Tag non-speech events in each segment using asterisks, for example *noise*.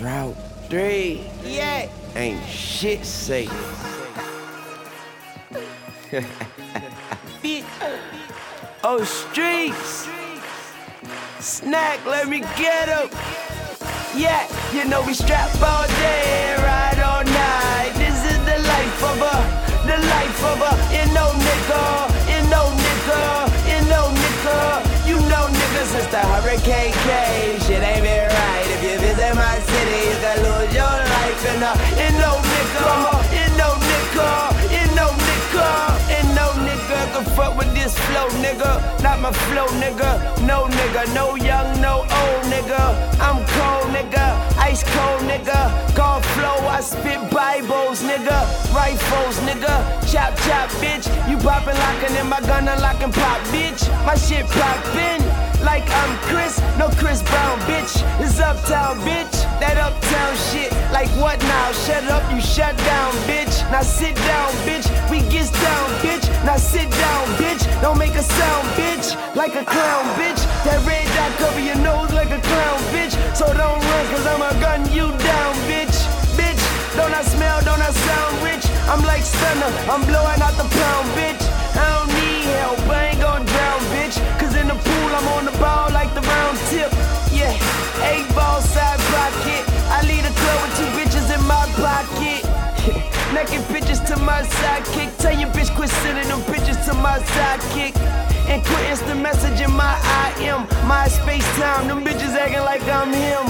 Drought three. Yeah. Ain't shit safe. oh, streets. Snack, let me get up. Yeah, you know we strap all day and nigga. Not my flow, nigga. No, nigga, no young, no old, nigga. I'm cold, nigga. Ice cold, nigga. Call flow, I spit Bibles, nigga. Rifles, nigga. Chop, chop, bitch. You poppin' lockin' in my gun, unlockin' pop, bitch. My shit poppin' like I'm Chris, no Chris Brown, bitch. It's uptown, bitch. That uptown shit, like what now? Shut up, you shut down, bitch. Now sit down, bitch. Sound, bitch. Like a clown, bitch. That red dot cover your nose like a clown, bitch. So don't run, cause I'ma gun you down, bitch. Bitch, don't I smell, don't I sound rich? I'm like stunner, I'm blowing out the pound, bitch. I don't need help, I ain't gon' drown, bitch. Cause in the pool, I'm on the ball like the round tip. Yeah, eight ball side pocket. I lead a club with two bitches in my pocket. *laughs* Naked bitches to my sidekick. Tell your bitch quit sending them bitches my sidekick. And quit instant messaging my IM. My space time. Them bitches acting like I'm him.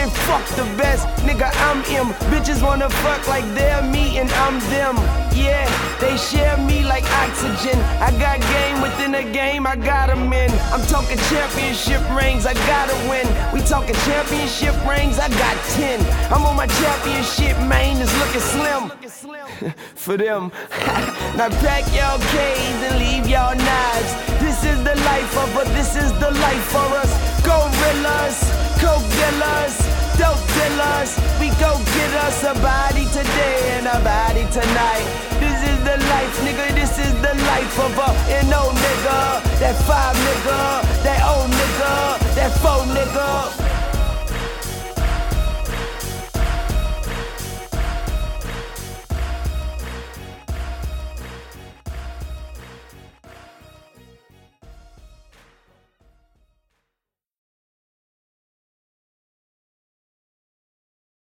And fuck the best, nigga, I'm him. Bitches wanna fuck like they're me and I'm them. Yeah, they share me like oxygen. I got game within a game, I got 'em in. I'm talking championship rings, I gotta win. We talking championship rings, I got 10. I'm on my championship, main it's looking slim. *laughs* For them. *laughs* now pack y'all and leave y'all knives. This is the life of us, this is the life for us. Gorillas, coke dealers, dope dealers. We go get us a body today and a body tonight.